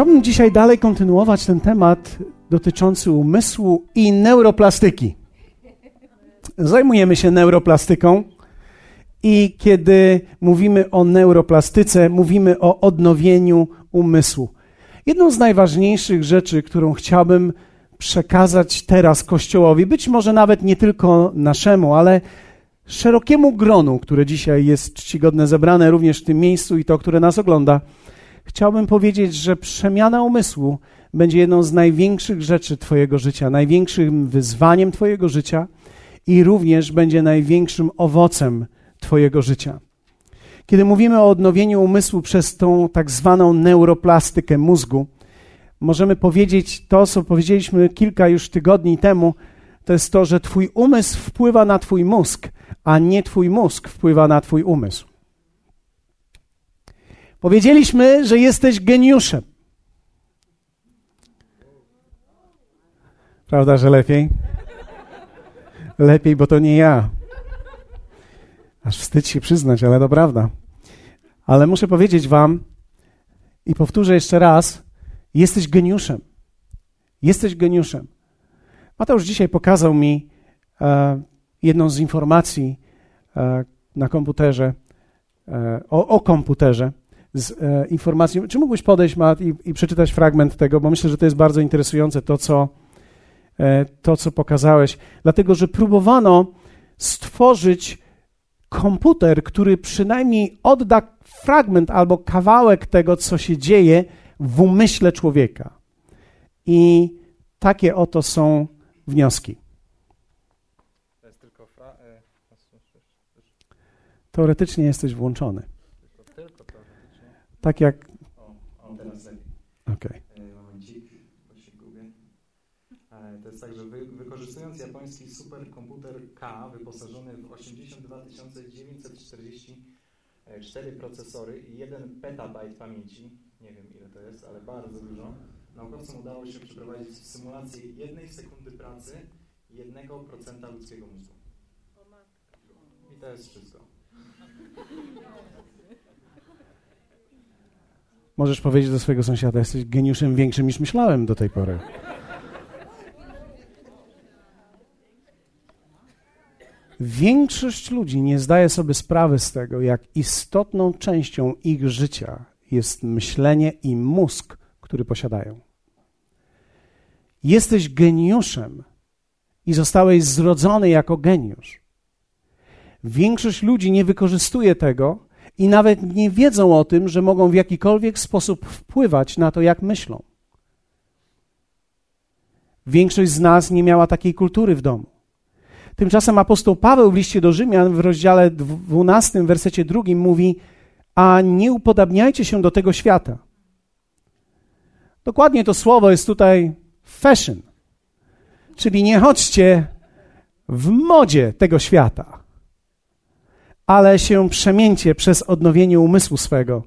Chciałbym dzisiaj dalej kontynuować ten temat dotyczący umysłu i neuroplastyki. Zajmujemy się neuroplastyką i kiedy mówimy o neuroplastyce, mówimy o odnowieniu umysłu. Jedną z najważniejszych rzeczy, którą chciałbym przekazać teraz Kościołowi, być może nawet nie tylko naszemu, ale szerokiemu gronu, które dzisiaj jest czcigodne zebrane również w tym miejscu i to, które nas ogląda, chciałbym powiedzieć, że przemiana umysłu będzie jedną z największych rzeczy Twojego życia, największym wyzwaniem Twojego życia i również będzie największym owocem Twojego życia. Kiedy mówimy o odnowieniu umysłu przez tą tak zwaną neuroplastykę mózgu, możemy powiedzieć to, co powiedzieliśmy kilka już tygodni temu, to jest to, że Twój umysł wpływa na Twój mózg, a nie Twój mózg wpływa na Twój umysł. Powiedzieliśmy, że jesteś geniuszem. Prawda, że lepiej? Lepiej, bo to nie ja. Aż wstyd się przyznać, ale to prawda. Ale muszę powiedzieć Wam i powtórzę jeszcze raz: jesteś geniuszem. Jesteś geniuszem. Mateusz dzisiaj pokazał mi e, jedną z informacji e, na komputerze, e, o, o, komputerze, z e, informacją. Czy mógłbyś podejść, Mat, i, i, przeczytać fragment tego, bo myślę, że to jest bardzo interesujące, to co, e, to, co pokazałeś. Dlatego, że próbowano stworzyć komputer, który przynajmniej odda fragment albo kawałek tego, co się dzieje w umyśle człowieka. I takie oto są wnioski. E, teoretycznie jesteś włączony. Tak jak. Okej. Okay. To jest tak, że wy, wykorzystując japoński superkomputer K wyposażony w 82 944 procesory i 1 petabajt pamięci, nie wiem ile to jest, ale bardzo dużo, naukowcom udało się przeprowadzić symulację jednej sekundy pracy 1% ludzkiego mózgu. I to jest wszystko. Możesz powiedzieć do swojego sąsiada, jesteś geniuszem większym niż myślałem do tej pory. Większość ludzi nie zdaje sobie sprawy z tego, jak istotną częścią ich życia jest myślenie i mózg, który posiadają. Jesteś geniuszem i zostałeś zrodzony jako geniusz. Większość ludzi nie wykorzystuje tego i nawet nie wiedzą o tym, że mogą w jakikolwiek sposób wpływać na to, jak myślą. Większość z nas nie miała takiej kultury w domu. Tymczasem apostoł Paweł w liście do Rzymian w rozdziale 12, wersecie drugim mówi: A nie upodabniajcie się do tego świata. Dokładnie to słowo jest tutaj fashion, czyli nie chodźcie w modzie tego świata, ale się przemieńcie przez odnowienie umysłu swego,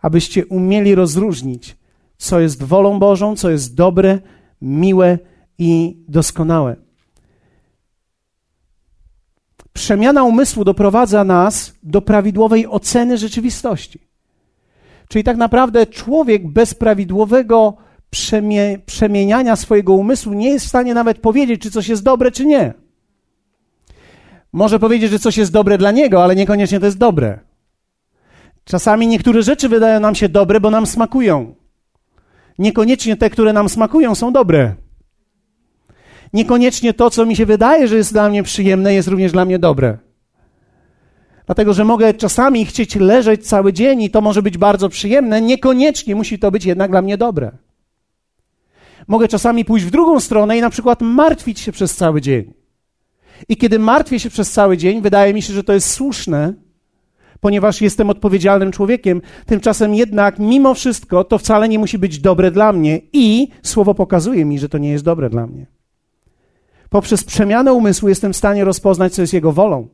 abyście umieli rozróżnić, co jest wolą Bożą, co jest dobre, miłe i doskonałe. Przemiana umysłu doprowadza nas do prawidłowej oceny rzeczywistości. Czyli tak naprawdę człowiek bez prawidłowego przemie przemieniania swojego umysłu nie jest w stanie nawet powiedzieć, czy coś jest dobre, czy nie. Może powiedzieć, że coś jest dobre dla niego, ale niekoniecznie to jest dobre. Czasami niektóre rzeczy wydają nam się dobre, bo nam smakują. Niekoniecznie te, które nam smakują, są dobre. Niekoniecznie to, co mi się wydaje, że jest dla mnie przyjemne, jest również dla mnie dobre. Dlatego, że mogę czasami chcieć leżeć cały dzień i to może być bardzo przyjemne, niekoniecznie musi to być jednak dla mnie dobre. Mogę czasami pójść w drugą stronę i na przykład martwić się przez cały dzień. I kiedy martwię się przez cały dzień, wydaje mi się, że to jest słuszne, ponieważ jestem odpowiedzialnym człowiekiem. Tymczasem jednak, mimo wszystko, to wcale nie musi być dobre dla mnie i słowo pokazuje mi, że to nie jest dobre dla mnie. Poprzez przemianę umysłu jestem w stanie rozpoznać, co jest Jego wolą,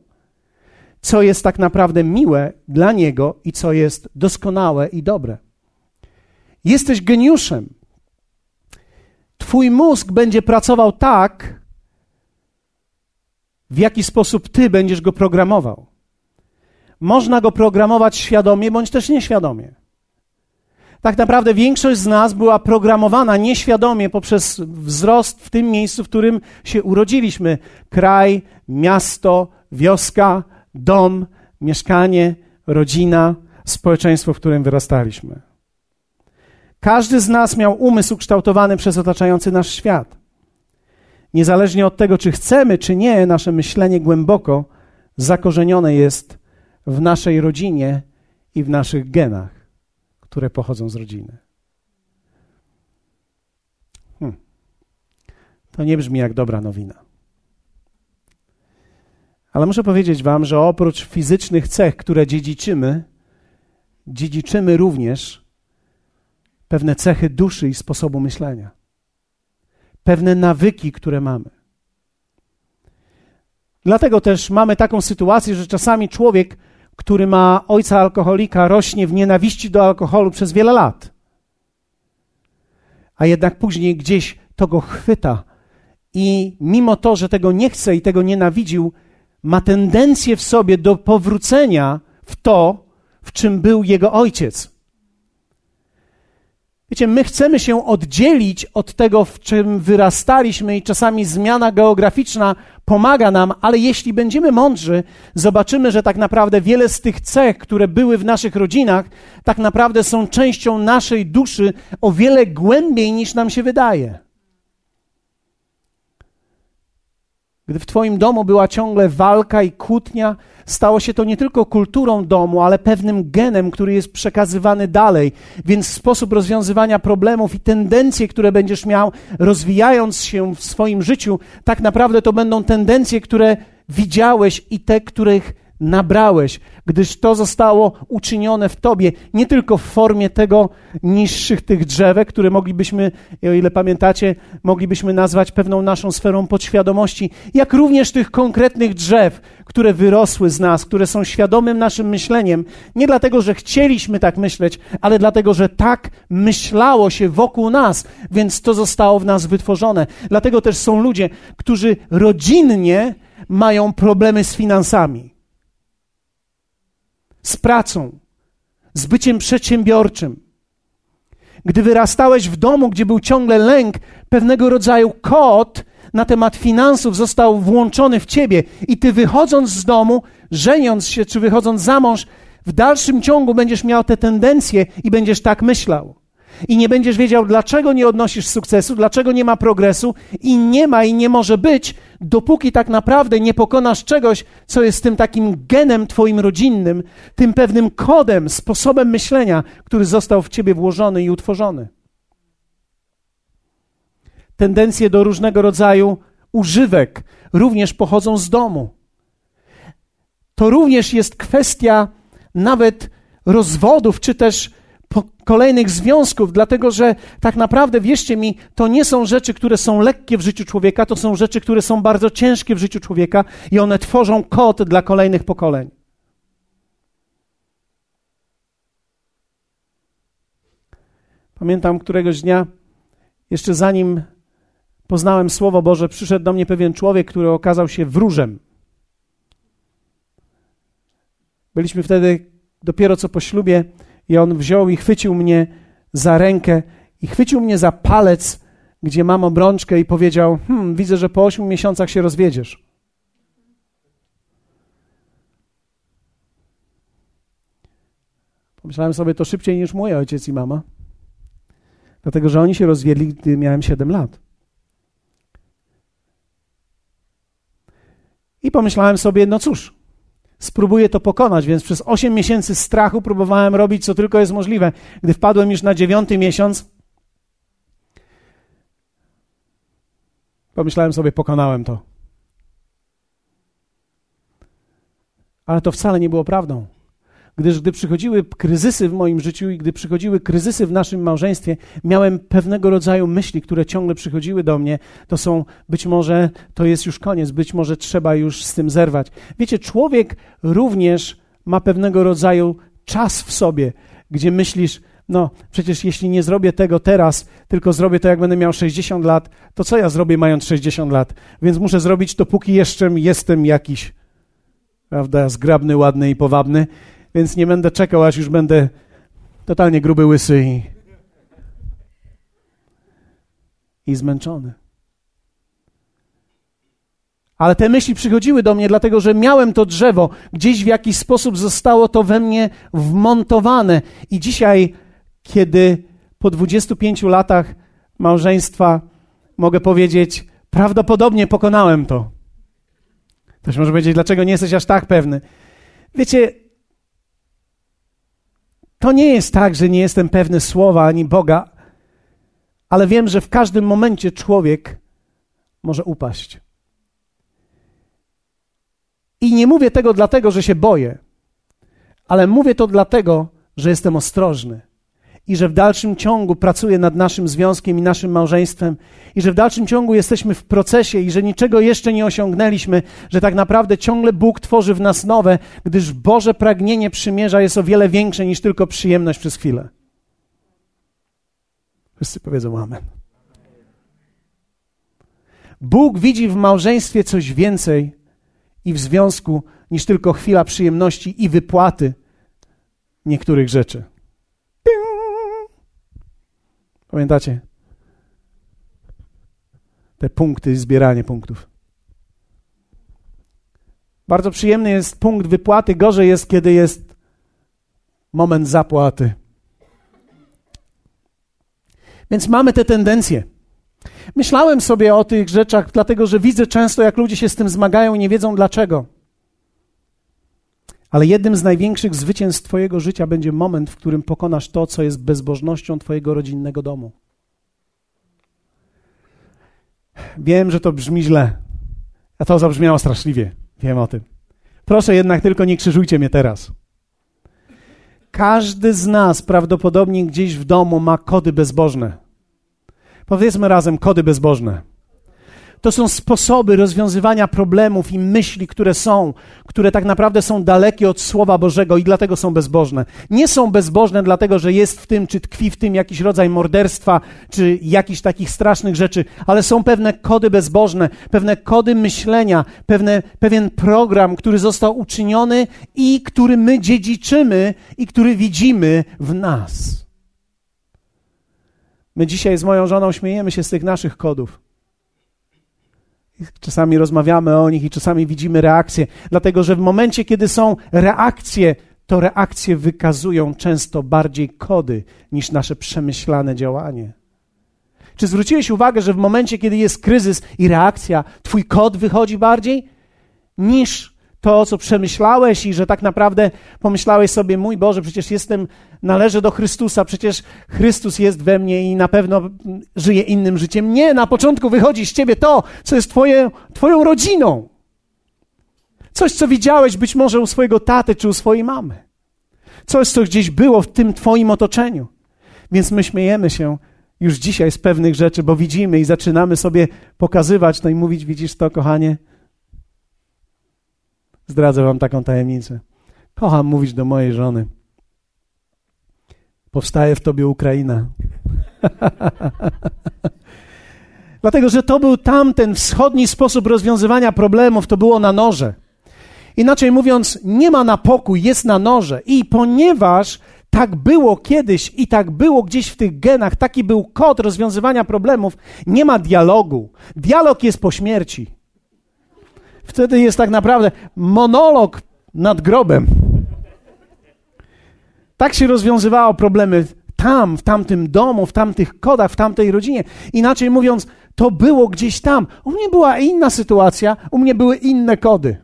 co jest tak naprawdę miłe dla Niego i co jest doskonałe i dobre. Jesteś geniuszem. Twój mózg będzie pracował tak, w jaki sposób Ty będziesz go programował. Można go programować świadomie bądź też nieświadomie. tak naprawdę większość z nas była programowana nieświadomie poprzez wzrost w tym miejscu, w którym się urodziliśmy. Kraj, miasto, wioska, dom, mieszkanie, rodzina, społeczeństwo, w którym wyrastaliśmy. Każdy z nas miał umysł kształtowany przez otaczający nasz świat. Niezależnie od tego, czy chcemy, czy nie, nasze myślenie głęboko zakorzenione jest w naszej rodzinie i w naszych genach, które pochodzą z rodziny. Hmm. To nie brzmi jak dobra nowina. Ale muszę powiedzieć Wam, że oprócz fizycznych cech, które dziedziczymy, dziedziczymy również pewne cechy duszy i sposobu myślenia, pewne nawyki, które mamy. Dlatego też mamy taką sytuację, że czasami człowiek, który ma ojca alkoholika, rośnie w nienawiści do alkoholu przez wiele lat. A jednak później gdzieś to go chwyta i mimo to, że tego nie chce i tego nienawidził, ma tendencję w sobie do powrócenia w to, w czym był jego ojciec. Wiecie, my chcemy się oddzielić od tego, w czym wyrastaliśmy, i czasami zmiana geograficzna pomaga nam, ale jeśli będziemy mądrzy, zobaczymy, że tak naprawdę wiele z tych cech, które były w naszych rodzinach, tak naprawdę są częścią naszej duszy o wiele głębiej niż nam się wydaje. Gdy w Twoim domu była ciągle walka i kłótnia, stało się to nie tylko kulturą domu, ale pewnym genem, który jest przekazywany dalej. Więc sposób rozwiązywania problemów i tendencje, które będziesz miał, rozwijając się w swoim życiu, tak naprawdę to będą tendencje, które widziałeś i te, których nabrałeś, gdyż to zostało uczynione w Tobie, nie tylko w formie tego niższych tych drzewek, które moglibyśmy, o ile pamiętacie, moglibyśmy nazwać pewną naszą sferą podświadomości, jak również tych konkretnych drzew, które wyrosły z nas, które są świadomym naszym myśleniem, nie dlatego, że chcieliśmy tak myśleć, ale dlatego, że tak myślało się wokół nas, więc to zostało w nas wytworzone. Dlatego też są ludzie, którzy rodzinnie mają problemy z finansami z pracą, z byciem przedsiębiorczym. Gdy wyrastałeś w domu, gdzie był ciągle lęk, pewnego rodzaju kod na temat finansów został włączony w ciebie, i ty wychodząc z domu, żeniąc się czy wychodząc za mąż, w dalszym ciągu będziesz miał te tendencje i będziesz tak myślał i nie będziesz wiedział, dlaczego nie odnosisz sukcesu, dlaczego nie ma progresu i nie ma i nie może być, dopóki tak naprawdę nie pokonasz czegoś, co jest tym takim genem twoim rodzinnym, tym pewnym kodem, sposobem myślenia, który został w ciebie włożony i utworzony. Tendencje do różnego rodzaju używek również pochodzą z domu. To również jest kwestia nawet rozwodów, czy też kolejnych związków, dlatego że tak naprawdę, wierzcie mi, to nie są rzeczy, które są lekkie w życiu człowieka, to są rzeczy, które są bardzo ciężkie w życiu człowieka i one tworzą kod dla kolejnych pokoleń. Pamiętam któregoś dnia, jeszcze zanim poznałem Słowo Boże, przyszedł do mnie pewien człowiek, który okazał się wróżem. Byliśmy wtedy dopiero co po ślubie i on wziął i chwycił mnie za rękę i chwycił mnie za palec, gdzie mam obrączkę i powiedział: Hmm, widzę, że po ośmiu miesiącach się rozwiedziesz. Pomyślałem sobie to szybciej niż mój ojciec i mama, dlatego że oni się rozwiedli, gdy miałem 7 lat. I pomyślałem sobie, no cóż, spróbuję to pokonać, więc przez 8 miesięcy strachu próbowałem robić, co tylko jest możliwe. Gdy wpadłem już na dziewiąty miesiąc, pomyślałem sobie, pokonałem to. Ale to wcale nie było prawdą gdyż gdy przychodziły kryzysy w moim życiu i gdy przychodziły kryzysy w naszym małżeństwie, miałem pewnego rodzaju myśli, które ciągle przychodziły do mnie. To są być może to jest już koniec, być może trzeba już z tym zerwać. Wiecie, człowiek również ma pewnego rodzaju czas w sobie, gdzie myślisz, no przecież jeśli nie zrobię tego teraz, tylko zrobię to jak będę miał 60 lat, to co ja zrobię mając 60 lat? Więc muszę zrobić to, póki jeszcze jestem jakiś, prawda, zgrabny, ładny i powabny więc nie będę czekał, aż już będę totalnie gruby, łysy i, i zmęczony. Ale te myśli przychodziły do mnie, dlatego że miałem to drzewo, gdzieś w jakiś sposób zostało to we mnie wmontowane. I dzisiaj, kiedy po 25 latach małżeństwa mogę powiedzieć, prawdopodobnie pokonałem to. Ktoś może powiedzieć, dlaczego nie jesteś aż tak pewny? Wiecie, to nie jest tak, że nie jestem pewny słowa ani Boga, ale wiem, że w każdym momencie człowiek może upaść. I nie mówię tego dlatego, że się boję, ale mówię to dlatego, że jestem ostrożny i że w dalszym ciągu pracuję nad naszym związkiem i naszym małżeństwem, i że w dalszym ciągu jesteśmy w procesie i że niczego jeszcze nie osiągnęliśmy, że tak naprawdę ciągle Bóg tworzy w nas nowe, gdyż Boże pragnienie przymierza jest o wiele większe niż tylko przyjemność przez chwilę. Wszyscy powiedzą Amen. Bóg widzi w małżeństwie coś więcej i w związku niż tylko chwila przyjemności i wypłaty niektórych rzeczy. Pamiętacie? Te punkty, zbieranie punktów. Bardzo przyjemny jest punkt wypłaty, gorzej jest, kiedy jest moment zapłaty. Więc mamy te tendencje. Myślałem sobie o tych rzeczach, dlatego że widzę często, jak ludzie się z tym zmagają i nie wiedzą dlaczego. Ale jednym z największych zwycięstw Twojego życia będzie moment, w którym pokonasz to, co jest bezbożnością Twojego rodzinnego domu. Wiem, że to brzmi źle. A to zabrzmiało straszliwie. Wiem o tym. Proszę jednak tylko nie krzyżujcie mnie teraz. Każdy z nas prawdopodobnie gdzieś w domu ma kody bezbożne. Powiedzmy razem kody bezbożne. To są sposoby rozwiązywania problemów i myśli, które są, które tak naprawdę są dalekie od Słowa Bożego i dlatego są bezbożne. Nie są bezbożne dlatego, że jest w tym, czy tkwi w tym jakiś rodzaj morderstwa, czy jakichś takich strasznych rzeczy, ale są pewne kody bezbożne, pewne kody myślenia, pewne, pewien program, który został uczyniony i który my dziedziczymy i który widzimy w nas. My dzisiaj z moją żoną śmiejemy się z tych naszych kodów. Czasami rozmawiamy o nich i czasami widzimy reakcje, dlatego że w momencie, kiedy są reakcje, to reakcje wykazują często bardziej kody niż nasze przemyślane działanie. Czy zwróciłeś uwagę, że w momencie, kiedy jest kryzys i reakcja, twój kod wychodzi bardziej niż to, co przemyślałeś i że tak naprawdę pomyślałeś sobie, mój Boże, przecież jestem, należę do Chrystusa, przecież Chrystus jest we mnie i na pewno żyje innym życiem. Nie, na początku wychodzi z ciebie to, co jest twoje, twoją rodziną. Coś, co widziałeś być może u swojego taty czy u swojej mamy. Coś, co gdzieś było w tym twoim otoczeniu. Więc my śmiejemy się już dzisiaj z pewnych rzeczy, bo widzimy i zaczynamy sobie pokazywać, no i mówić, widzisz to, kochanie, Zdradzę wam taką tajemnicę. Kocham mówić do mojej żony. Powstaje w tobie Ukraina. Dlatego, że to był tamten wschodni sposób rozwiązywania problemów, to było na noże. Inaczej mówiąc, nie ma na pokój, jest na noże. I ponieważ tak było kiedyś i tak było gdzieś w tych genach, taki był kod rozwiązywania problemów, nie ma dialogu. Dialog jest po śmierci. Wtedy jest tak naprawdę monolog nad grobem. Tak się rozwiązywało problemy tam, w tamtym domu, w tamtych kodach, w tamtej rodzinie. Inaczej mówiąc, to było gdzieś tam. U mnie była inna sytuacja, u mnie były inne kody.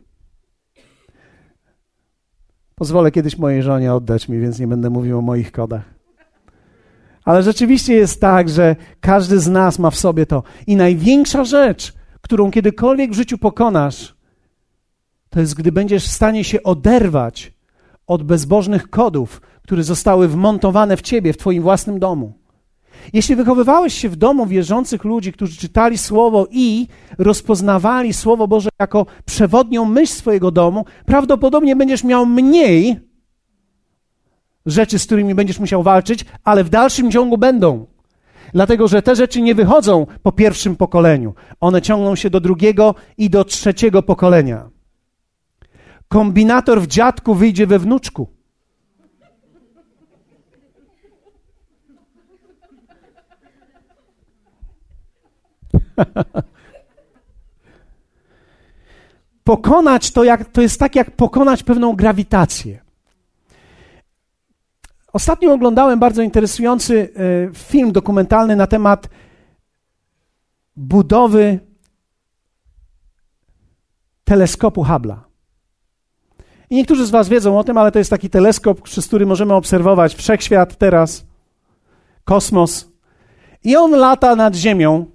Pozwolę kiedyś mojej żonie oddać mi, więc nie będę mówił o moich kodach. Ale rzeczywiście jest tak, że każdy z nas ma w sobie to. I największa rzecz, którą kiedykolwiek w życiu pokonasz, to jest, gdy będziesz w stanie się oderwać od bezbożnych kodów, które zostały wmontowane w ciebie, w twoim własnym domu. Jeśli wychowywałeś się w domu wierzących ludzi, którzy czytali Słowo i rozpoznawali Słowo Boże jako przewodnią myśl swojego domu, prawdopodobnie będziesz miał mniej rzeczy, z którymi będziesz musiał walczyć, ale w dalszym ciągu będą. Dlatego, że te rzeczy nie wychodzą po pierwszym pokoleniu. One ciągną się do drugiego i do trzeciego pokolenia. Kombinator w dziadku wyjdzie we wnuczku. pokonać to, jak, to jest tak, jak pokonać pewną grawitację. Ostatnio oglądałem bardzo interesujący e, film dokumentalny na temat budowy teleskopu Hubble'a. I niektórzy z Was wiedzą o tym, ale to jest taki teleskop, przez który możemy obserwować wszechświat teraz, kosmos. I on lata nad Ziemią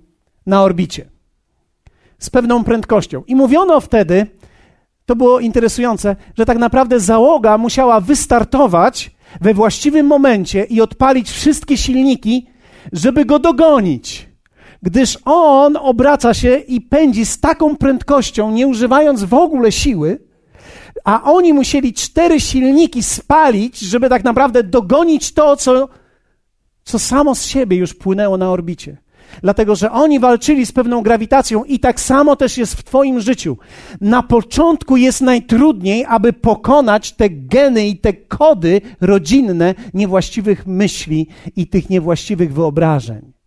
na orbicie z pewną prędkością. I mówiono wtedy, to było interesujące, że tak naprawdę załoga musiała wystartować we właściwym momencie i odpalić wszystkie silniki, żeby go dogonić. Gdyż on obraca się i pędzi z taką prędkością, nie używając w ogóle siły, a oni musieli cztery silniki spalić, żeby tak naprawdę dogonić to, co, co samo z siebie już płynęło na orbicie. Dlatego, że oni walczyli z pewną grawitacją i tak samo też jest w Twoim życiu. Na początku jest najtrudniej, aby pokonać te geny i te kody rodzinne niewłaściwych myśli i tych niewłaściwych wyobrażeń.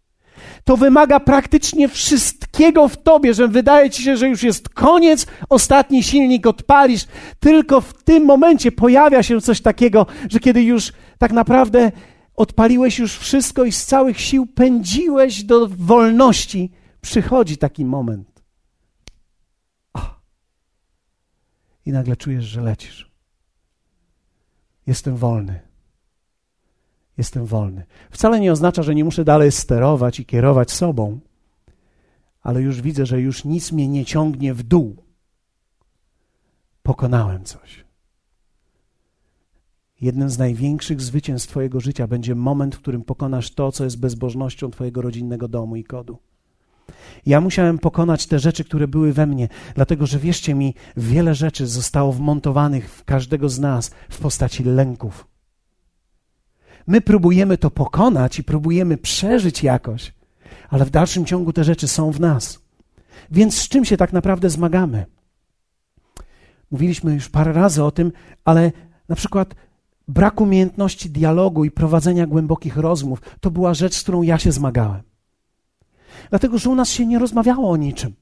To wymaga praktycznie wszystkiego w tobie, że wydaje ci się, że już jest koniec, ostatni silnik odpalisz. Tylko w tym momencie pojawia się coś takiego, że kiedy już tak naprawdę odpaliłeś już wszystko i z całych sił pędziłeś do wolności, przychodzi taki moment. Oh. I nagle czujesz, że lecisz. Jestem wolny. Jestem wolny. Wcale nie oznacza, że nie muszę dalej sterować i kierować sobą, ale już widzę, że już nic mnie nie ciągnie w dół. Pokonałem coś. Jednym z największych zwycięstw Twojego życia będzie moment, w którym pokonasz to, co jest bezbożnością Twojego rodzinnego domu i kodu. Ja musiałem pokonać te rzeczy, które były we mnie, dlatego że wierzcie mi, wiele rzeczy zostało wmontowanych w każdego z nas w postaci lęków. My próbujemy to pokonać i próbujemy przeżyć jakoś, ale w dalszym ciągu te rzeczy są w nas. Więc z czym się tak naprawdę zmagamy? Mówiliśmy już parę razy o tym, ale na przykład brak umiejętności dialogu i prowadzenia głębokich rozmów to była rzecz, z którą ja się zmagałem. Dlatego, że u nas się nie rozmawiało o niczym.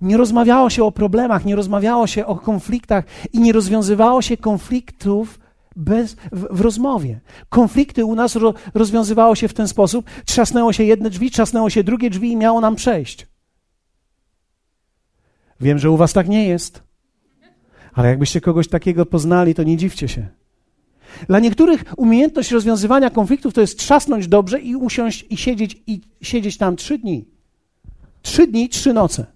Nie rozmawiało się o problemach, nie rozmawiało się o konfliktach i nie rozwiązywało się konfliktów bez, w, w rozmowie. Konflikty u nas ro, rozwiązywało się w ten sposób: trzasnęło się jedne drzwi, trzasnęło się drugie drzwi i miało nam przejść. Wiem, że u was tak nie jest, ale jakbyście kogoś takiego poznali, to nie dziwcie się. Dla niektórych umiejętność rozwiązywania konfliktów to jest trzasnąć dobrze i usiąść i siedzieć, i siedzieć tam trzy dni. Trzy dni, trzy noce.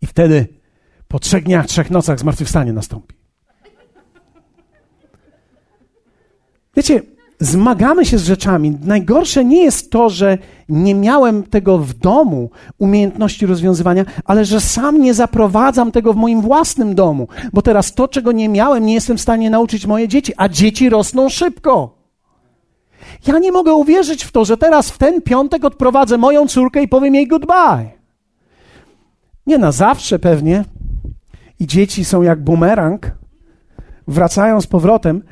I wtedy po trzech dniach, trzech nocach zmartwychwstanie nastąpi. Wiecie, zmagamy się z rzeczami. Najgorsze nie jest to, że nie miałem tego w domu, umiejętności rozwiązywania, ale że sam nie zaprowadzam tego w moim własnym domu, bo teraz to, czego nie miałem, nie jestem w stanie nauczyć moje dzieci, a dzieci rosną szybko. Ja nie mogę uwierzyć w to, że teraz w ten piątek odprowadzę moją córkę i powiem jej goodbye. Nie na zawsze pewnie. I dzieci są jak bumerang, wracają z powrotem,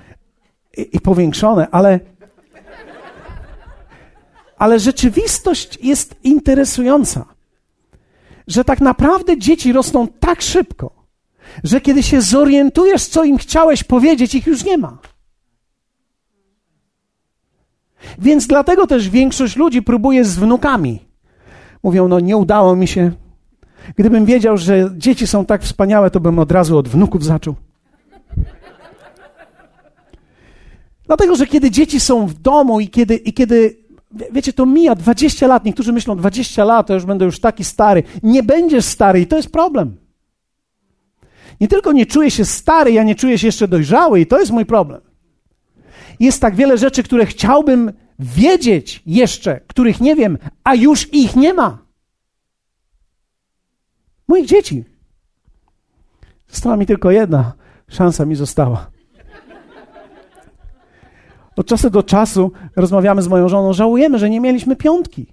i, i powiększone, ale, ale rzeczywistość jest interesująca, że tak naprawdę dzieci rosną tak szybko, że kiedy się zorientujesz, co im chciałeś powiedzieć, ich już nie ma. Więc dlatego też większość ludzi próbuje z wnukami. Mówią, no nie udało mi się. Gdybym wiedział, że dzieci są tak wspaniałe, to bym od razu od wnuków zaczął. Dlatego, że kiedy dzieci są w domu i kiedy, i kiedy wiecie, to mija 20 lat, niektórzy myślą 20 lat, to już będę już taki stary. Nie będziesz stary i to jest problem. Nie tylko nie czuję się stary, ja nie czuję się jeszcze dojrzały i to jest mój problem. Jest tak wiele rzeczy, które chciałbym wiedzieć jeszcze, których nie wiem, a już ich nie ma. Moich dzieci. Została mi tylko jedna szansa mi została. Od czasu do czasu rozmawiamy z moją żoną, żałujemy, że nie mieliśmy piątki.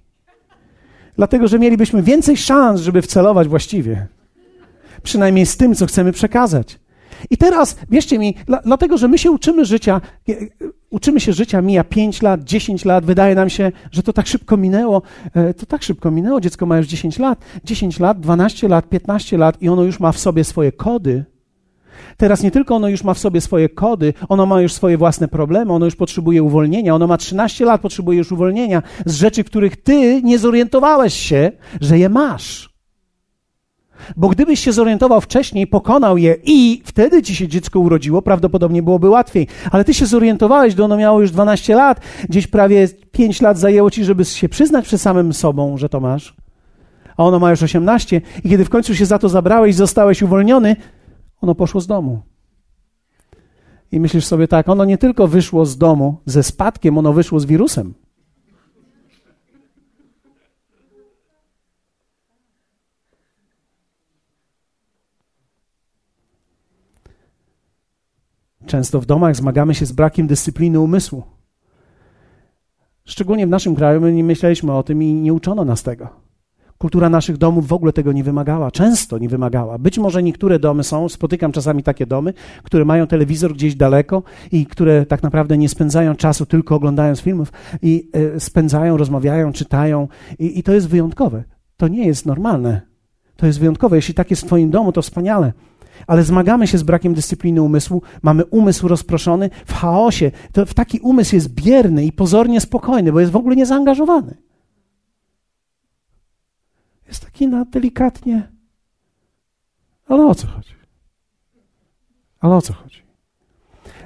Dlatego, że mielibyśmy więcej szans, żeby wcelować właściwie. Przynajmniej z tym, co chcemy przekazać. I teraz, wierzcie mi, dla, dlatego, że my się uczymy życia, uczymy się życia, mija 5 lat, 10 lat, wydaje nam się, że to tak szybko minęło, e, to tak szybko minęło, dziecko ma już 10 lat, 10 lat, 12 lat, 15 lat i ono już ma w sobie swoje kody, Teraz nie tylko ono już ma w sobie swoje kody, ono ma już swoje własne problemy, ono już potrzebuje uwolnienia, ono ma 13 lat, potrzebuje już uwolnienia z rzeczy, których ty nie zorientowałeś się, że je masz. Bo gdybyś się zorientował wcześniej, pokonał je i wtedy ci się dziecko urodziło, prawdopodobnie byłoby łatwiej. Ale ty się zorientowałeś, gdy ono miało już 12 lat, gdzieś prawie 5 lat zajęło ci, żeby się przyznać przed samym sobą, że to masz. A ono ma już 18 i kiedy w końcu się za to zabrałeś, zostałeś uwolniony, ono poszło z domu. I myślisz sobie tak, ono nie tylko wyszło z domu ze spadkiem, ono wyszło z wirusem. Często w domach zmagamy się z brakiem dyscypliny umysłu. Szczególnie w naszym kraju my nie myśleliśmy o tym i nie uczono nas tego. Kultura naszych domów w ogóle tego nie wymagała, często nie wymagała. Być może niektóre domy są, spotykam czasami takie domy, które mają telewizor gdzieś daleko i które tak naprawdę nie spędzają czasu tylko oglądając filmów i y, spędzają, rozmawiają, czytają i, i to jest wyjątkowe. To nie jest normalne. To jest wyjątkowe. Jeśli tak jest w Twoim domu, to wspaniale ale zmagamy się z brakiem dyscypliny umysłu, mamy umysł rozproszony w chaosie. To w taki umysł jest bierny i pozornie spokojny, bo jest w ogóle niezaangażowany. Jest taki na delikatnie. Ale o co chodzi? Ale o co chodzi?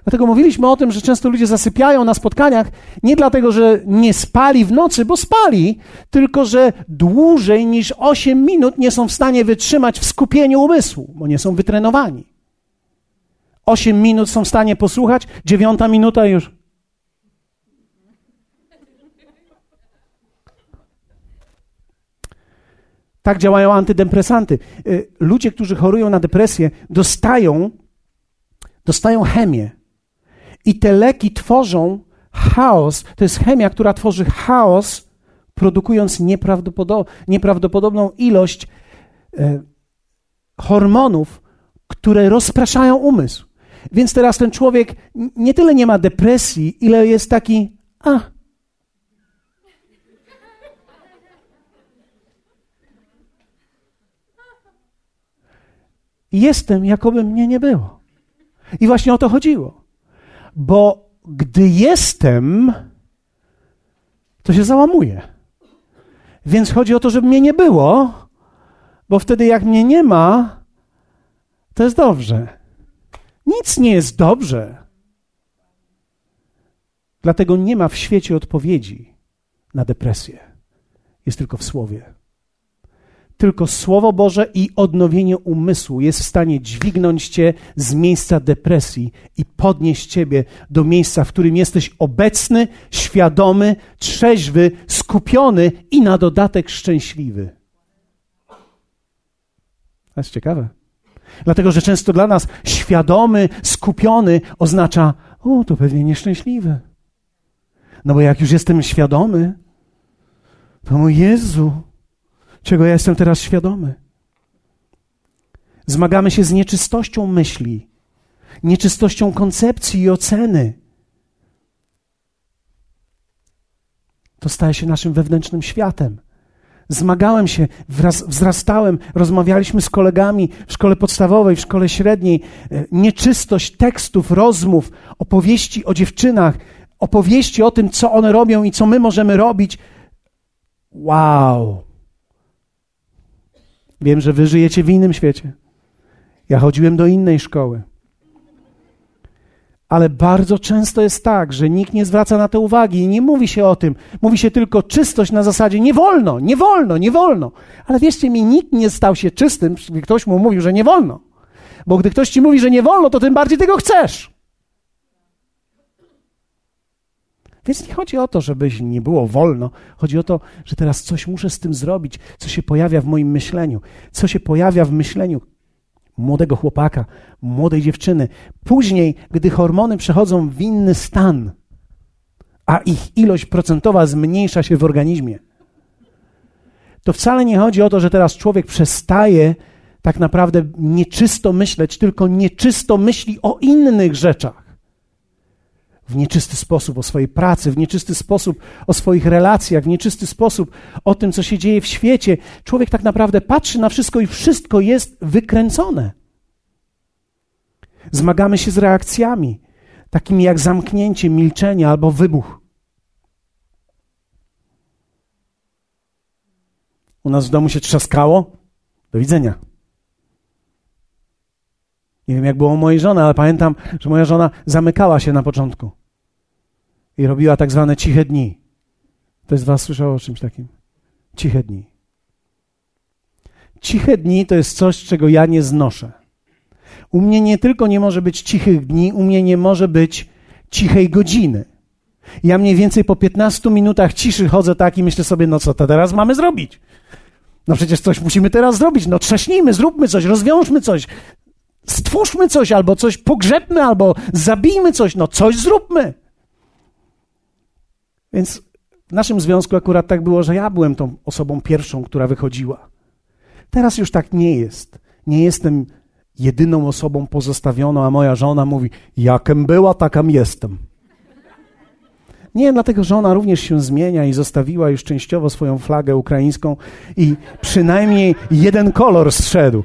Dlatego mówiliśmy o tym, że często ludzie zasypiają na spotkaniach nie dlatego, że nie spali w nocy, bo spali, tylko że dłużej niż 8 minut nie są w stanie wytrzymać w skupieniu umysłu, bo nie są wytrenowani. 8 minut są w stanie posłuchać, dziewiąta minuta już. Tak działają antydepresanty. Y, ludzie, którzy chorują na depresję, dostają, dostają chemię i te leki tworzą chaos. To jest chemia, która tworzy chaos, produkując nieprawdopodobną ilość e, hormonów, które rozpraszają umysł. Więc teraz ten człowiek nie tyle nie ma depresji, ile jest taki, a. Jestem, jakoby mnie nie było. I właśnie o to chodziło bo gdy jestem, to się załamuje. Więc chodzi o to, żeby mnie nie było, bo wtedy jak mnie nie ma, to jest dobrze. Nic nie jest dobrze. Dlatego nie ma w świecie odpowiedzi na depresję. Jest tylko w słowie. Tylko Słowo Boże i odnowienie umysłu jest w stanie dźwignąć cię z miejsca depresji i podnieść ciebie do miejsca, w którym jesteś obecny, świadomy, trzeźwy, skupiony i na dodatek szczęśliwy. To jest ciekawe. Dlatego, że często dla nas świadomy, skupiony oznacza, o, to pewnie nieszczęśliwy. No bo jak już jestem świadomy, to mój Jezu, czego ja jestem teraz świadomy. Zmagamy się z nieczystością myśli, nieczystością koncepcji i oceny. To staje się naszym wewnętrznym światem. Zmagałem się, wraz, wzrastałem, rozmawialiśmy z kolegami w szkole podstawowej, w szkole średniej. E, nieczystość tekstów, rozmów, opowieści o dziewczynach, opowieści o tym, co one robią i co my możemy robić. Wow! Wiem, że wy żyjecie w innym świecie. Ja chodziłem do innej szkoły. Ale bardzo często jest tak, że nikt nie zwraca na to uwagi i nie mówi się o tym. Mówi się tylko czystość na zasadzie nie wolno, nie wolno, nie wolno. Ale wierzcie mi, nikt nie stał się czystym, gdy ktoś mu mówił, że nie wolno. Bo gdy ktoś ci mówi, że nie wolno, to tym bardziej tego chcesz. Więc nie chodzi o to, żeby nie było wolno. Chodzi o to, że teraz coś muszę z tym zrobić, co się pojawia w moim myśleniu, co się pojawia w myśleniu młodego chłopaka, młodej dziewczyny. Później, gdy hormony przechodzą w inny stan, a ich ilość procentowa zmniejsza się w organizmie, to wcale nie chodzi o to, że teraz człowiek przestaje tak naprawdę nieczysto myśleć, tylko nieczysto myśli o innych rzeczach. W nieczysty sposób o swojej pracy, w nieczysty sposób o swoich relacjach, w nieczysty sposób o tym, co się dzieje w świecie. Człowiek tak naprawdę patrzy na wszystko i wszystko jest wykręcone. Zmagamy się z reakcjami, takimi jak zamknięcie, milczenie albo wybuch. U nas w domu się trzaskało. Do widzenia. Nie wiem, jak było mojej żony, ale pamiętam, że moja żona zamykała się na początku i robiła tak zwane ciche dni. Ktoś z Was słyszał o czymś takim? Ciche dni. Ciche dni to jest coś, czego ja nie znoszę. U mnie nie tylko nie może być cichych dni, u mnie nie może być cichej godziny. Ja mniej więcej po 15 minutach ciszy chodzę tak i myślę sobie, no co to teraz mamy zrobić? No przecież coś musimy teraz zrobić. No trzaśnijmy, zróbmy coś, rozwiążmy coś, stwórzmy coś, albo coś pogrzebmy, albo zabijmy coś. No coś zróbmy. Więc w naszym związku akurat tak było, że ja byłem tą osobą pierwszą, która wychodziła. Teraz już tak nie jest. Nie jestem jedyną osobą pozostawioną, a moja żona mówi: Jakem była, takim jestem. Nie, dlatego że ona również się zmienia i zostawiła już częściowo swoją flagę ukraińską i przynajmniej jeden kolor zszedł.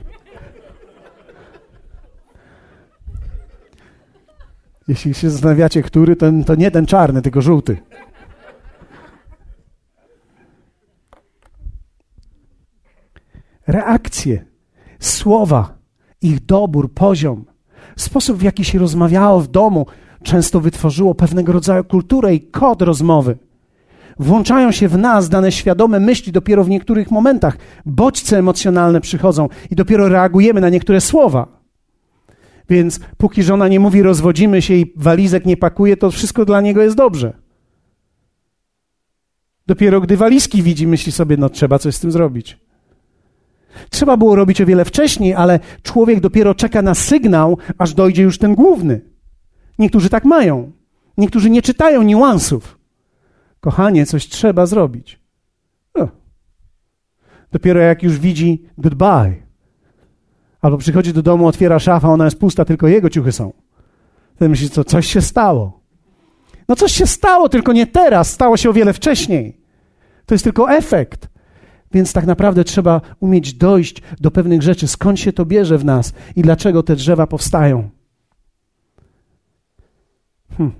Jeśli się zastanawiacie, który, to, to nie ten czarny, tylko żółty. Reakcje, słowa, ich dobór, poziom, sposób w jaki się rozmawiało w domu, często wytworzyło pewnego rodzaju kulturę i kod rozmowy. Włączają się w nas dane świadome myśli dopiero w niektórych momentach. Bodźce emocjonalne przychodzą i dopiero reagujemy na niektóre słowa. Więc póki żona nie mówi rozwodzimy się i walizek nie pakuje, to wszystko dla niego jest dobrze. Dopiero gdy walizki widzi, myśli sobie, no trzeba coś z tym zrobić. Trzeba było robić o wiele wcześniej, ale człowiek dopiero czeka na sygnał, aż dojdzie już ten główny. Niektórzy tak mają. Niektórzy nie czytają niuansów. Kochanie, coś trzeba zrobić. O. Dopiero jak już widzi goodbye, albo przychodzi do domu, otwiera szafa, ona jest pusta, tylko jego ciuchy są. Wtedy myśli, co coś się stało. No coś się stało, tylko nie teraz, stało się o wiele wcześniej. To jest tylko efekt. Więc tak naprawdę trzeba umieć dojść do pewnych rzeczy, skąd się to bierze w nas i dlaczego te drzewa powstają. Hmm.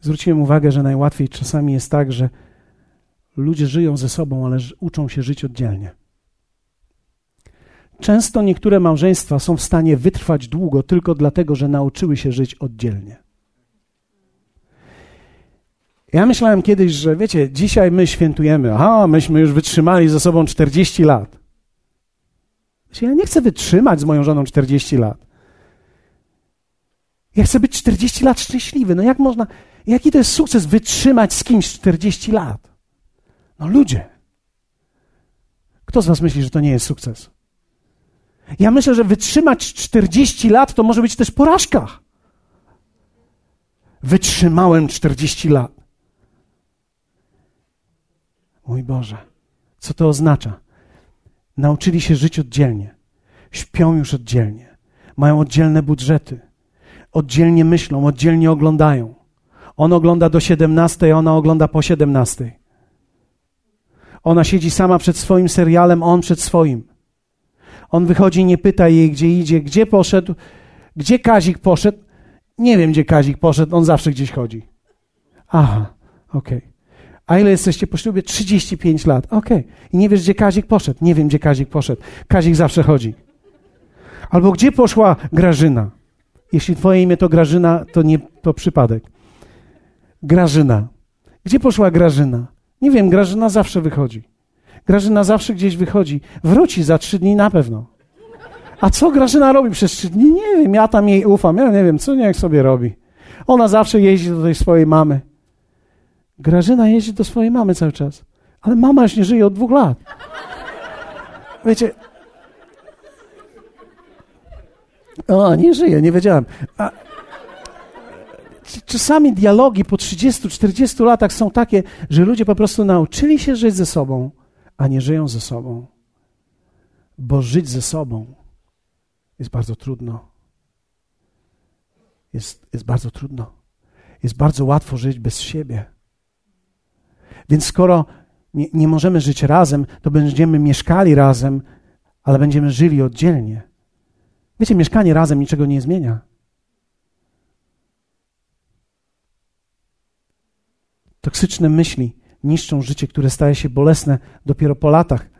Zwróciłem uwagę, że najłatwiej czasami jest tak, że ludzie żyją ze sobą, ale uczą się żyć oddzielnie. Często niektóre małżeństwa są w stanie wytrwać długo tylko dlatego, że nauczyły się żyć oddzielnie. Ja myślałem kiedyś, że wiecie, dzisiaj my świętujemy, aha, myśmy już wytrzymali ze sobą 40 lat. Ja nie chcę wytrzymać z moją żoną 40 lat. Ja chcę być 40 lat szczęśliwy. No jak można, jaki to jest sukces wytrzymać z kimś 40 lat? No ludzie. Kto z was myśli, że to nie jest sukces? Ja myślę, że wytrzymać 40 lat to może być też porażka. Wytrzymałem 40 lat. Mój Boże, co to oznacza? Nauczyli się żyć oddzielnie, śpią już oddzielnie, mają oddzielne budżety, oddzielnie myślą, oddzielnie oglądają. On ogląda do 17, ona ogląda po 17. Ona siedzi sama przed swoim serialem, on przed swoim. On wychodzi, nie pyta jej, gdzie idzie, gdzie poszedł, gdzie Kazik poszedł. Nie wiem, gdzie Kazik poszedł, on zawsze gdzieś chodzi. Aha, okej. Okay. A ile jesteście po ślubie? 35 lat. Okej. Okay. I nie wiesz, gdzie Kazik poszedł. Nie wiem, gdzie Kazik poszedł. Kazik zawsze chodzi. Albo gdzie poszła Grażyna? Jeśli twoje imię to Grażyna, to nie to przypadek. Grażyna. Gdzie poszła Grażyna? Nie wiem, Grażyna zawsze wychodzi. Grażyna zawsze gdzieś wychodzi. Wróci za trzy dni na pewno. A co Grażyna robi przez trzy dni? Nie wiem, ja tam jej ufam. Ja nie wiem, co niech sobie robi. Ona zawsze jeździ do tej swojej mamy. Grażyna jeździ do swojej mamy cały czas. Ale mama już nie żyje od dwóch lat. Wiecie, o, nie żyje, nie wiedziałem. A, czasami dialogi po 30-40 latach są takie, że ludzie po prostu nauczyli się żyć ze sobą, a nie żyją ze sobą. bo żyć ze sobą jest bardzo trudno. Jest, jest bardzo trudno. Jest bardzo łatwo żyć bez siebie. Więc skoro nie, nie możemy żyć razem, to będziemy mieszkali razem, ale będziemy żyli oddzielnie. Wiecie, mieszkanie razem niczego nie zmienia. Toksyczne myśli niszczą życie, które staje się bolesne dopiero po latach.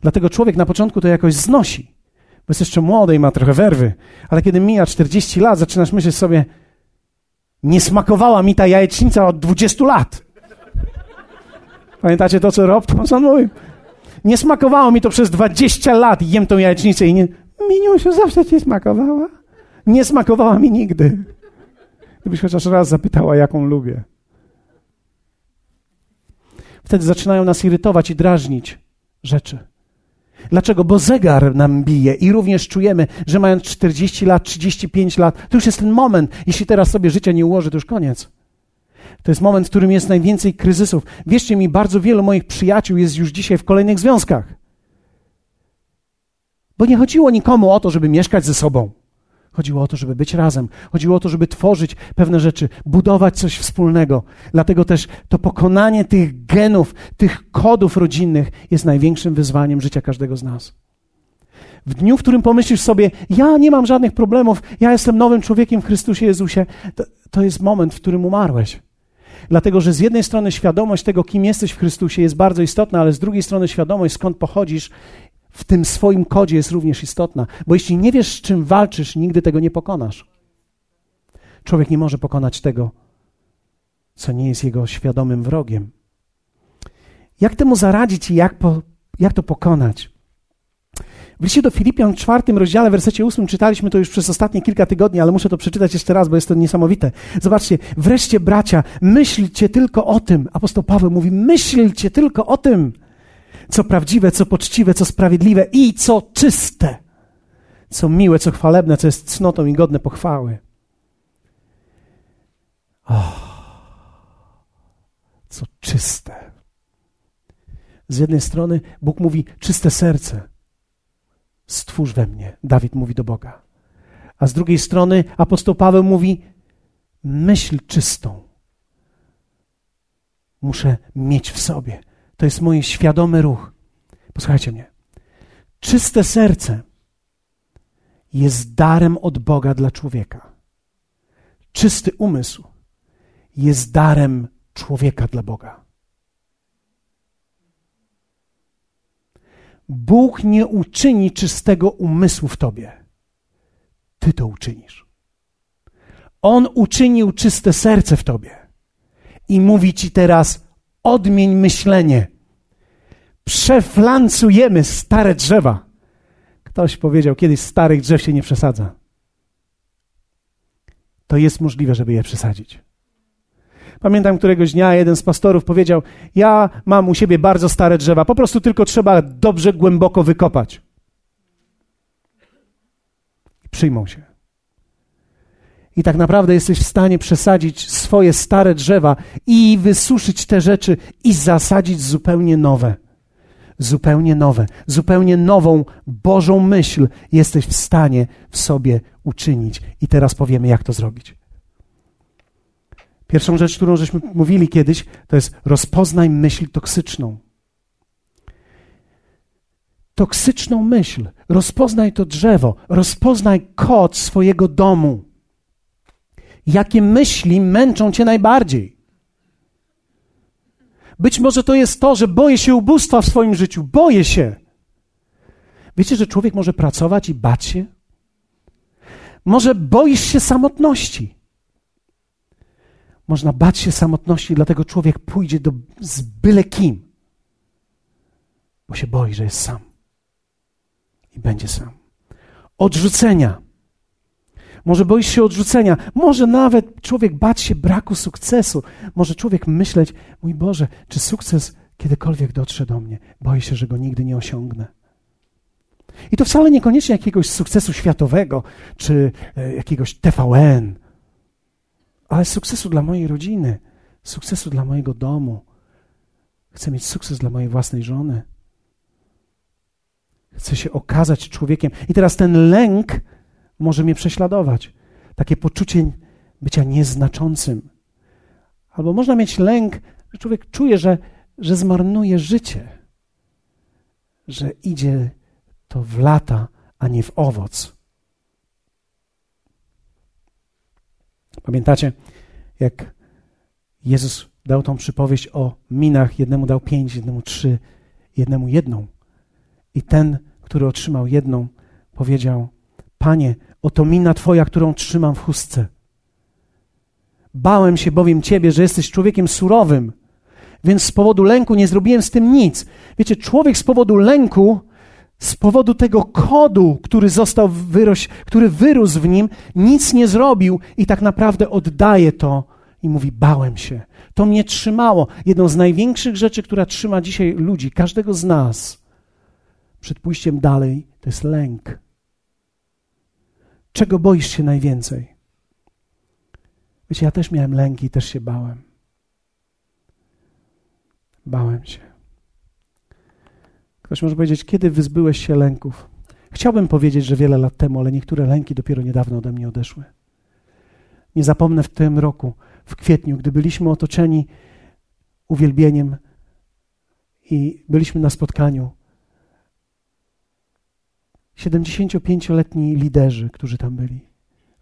Dlatego człowiek na początku to jakoś znosi, bo jest jeszcze młody i ma trochę werwy, ale kiedy mija 40 lat, zaczynasz myśleć sobie, nie smakowała mi ta jajecznica od 20 lat. Pamiętacie to, co Rob Thompson mówił? Nie smakowało mi to przez 20 lat jem tą jajecznicę i nie... Miniusiu, zawsze ci smakowała? Nie smakowała mi nigdy. Gdybyś chociaż raz zapytała, jaką lubię. Wtedy zaczynają nas irytować i drażnić rzeczy. Dlaczego? Bo zegar nam bije i również czujemy, że mając 40 lat, 35 lat, to już jest ten moment. Jeśli teraz sobie życie nie ułoży, to już koniec. To jest moment, w którym jest najwięcej kryzysów. Wierzcie mi, bardzo wielu moich przyjaciół jest już dzisiaj w kolejnych związkach. Bo nie chodziło nikomu o to, żeby mieszkać ze sobą. Chodziło o to, żeby być razem. Chodziło o to, żeby tworzyć pewne rzeczy, budować coś wspólnego. Dlatego też to pokonanie tych genów, tych kodów rodzinnych jest największym wyzwaniem życia każdego z nas. W dniu, w którym pomyślisz sobie, ja nie mam żadnych problemów, ja jestem nowym człowiekiem w Chrystusie Jezusie, to, to jest moment, w którym umarłeś. Dlatego, że z jednej strony świadomość tego, kim jesteś w Chrystusie, jest bardzo istotna, ale z drugiej strony świadomość, skąd pochodzisz, w tym swoim kodzie jest również istotna. Bo jeśli nie wiesz, z czym walczysz, nigdy tego nie pokonasz. Człowiek nie może pokonać tego, co nie jest jego świadomym wrogiem. Jak temu zaradzić i jak, po, jak to pokonać? W liście do Filipian czwartym rozdziale, wersecie ósmym czytaliśmy to już przez ostatnie kilka tygodni, ale muszę to przeczytać jeszcze raz, bo jest to niesamowite. Zobaczcie, wreszcie bracia, myślcie tylko o tym. Apostoł Paweł mówi, myślcie tylko o tym, co prawdziwe, co poczciwe, co sprawiedliwe i co czyste, co miłe, co chwalebne, co jest cnotą i godne pochwały. Oh, co czyste. Z jednej strony Bóg mówi czyste serce, stwórz we mnie. Dawid mówi do Boga. A z drugiej strony apostoł Paweł mówi myśl czystą. Muszę mieć w sobie. To jest mój świadomy ruch. Posłuchajcie mnie. Czyste serce jest darem od Boga dla człowieka. Czysty umysł jest darem człowieka dla Boga. Bóg nie uczyni czystego umysłu w tobie. Ty to uczynisz. On uczynił czyste serce w tobie. I mówi ci teraz: odmień myślenie. Przeflancujemy stare drzewa. Ktoś powiedział kiedyś: starych drzew się nie przesadza. To jest możliwe, żeby je przesadzić. Pamiętam któregoś dnia jeden z pastorów powiedział: Ja mam u siebie bardzo stare drzewa, po prostu tylko trzeba dobrze głęboko wykopać. Przyjmą się. I tak naprawdę jesteś w stanie przesadzić swoje stare drzewa i wysuszyć te rzeczy i zasadzić zupełnie nowe. Zupełnie nowe, zupełnie nową Bożą myśl jesteś w stanie w sobie uczynić. I teraz powiemy, jak to zrobić. Pierwszą rzecz, którą żeśmy mówili kiedyś, to jest rozpoznaj myśl toksyczną. Toksyczną myśl. Rozpoznaj to drzewo, rozpoznaj kod swojego domu. Jakie myśli męczą cię najbardziej? Być może to jest to, że boję się ubóstwa w swoim życiu. Boję się. Wiecie, że człowiek może pracować i bać się? Może boisz się samotności. Można bać się samotności, dlatego człowiek pójdzie do, z byle kim, bo się boi, że jest sam i będzie sam. Odrzucenia. Może boisz się odrzucenia, może nawet człowiek bać się braku sukcesu, może człowiek myśleć, mój Boże, czy sukces kiedykolwiek dotrze do mnie? Boję się, że go nigdy nie osiągnę. I to wcale niekoniecznie jakiegoś sukcesu światowego, czy e, jakiegoś TVN, ale sukcesu dla mojej rodziny, sukcesu dla mojego domu. Chcę mieć sukces dla mojej własnej żony. Chcę się okazać człowiekiem. I teraz ten lęk może mnie prześladować. Takie poczucie bycia nieznaczącym. Albo można mieć lęk, że człowiek czuje, że, że zmarnuje życie, że idzie to w lata, a nie w owoc. Pamiętacie, jak Jezus dał tą przypowieść o minach, jednemu dał pięć, jednemu trzy, jednemu jedną. I ten, który otrzymał jedną, powiedział: Panie, oto mina Twoja, którą trzymam w chustce. Bałem się bowiem Ciebie, że jesteś człowiekiem surowym, więc z powodu lęku nie zrobiłem z tym nic. Wiecie, człowiek z powodu lęku, z powodu tego kodu, który został wyroś, który wyrósł w nim, nic nie zrobił i tak naprawdę oddaje to i mówi: Bałem się. To mnie trzymało. Jedną z największych rzeczy, która trzyma dzisiaj ludzi, każdego z nas, przed pójściem dalej, to jest lęk. Czego boisz się najwięcej? Wiecie, ja też miałem lęki też się bałem. Bałem się. Ktoś może powiedzieć, kiedy wyzbyłeś się lęków? Chciałbym powiedzieć, że wiele lat temu, ale niektóre lęki dopiero niedawno ode mnie odeszły. Nie zapomnę w tym roku, w kwietniu, gdy byliśmy otoczeni uwielbieniem i byliśmy na spotkaniu. 75-letni liderzy, którzy tam byli,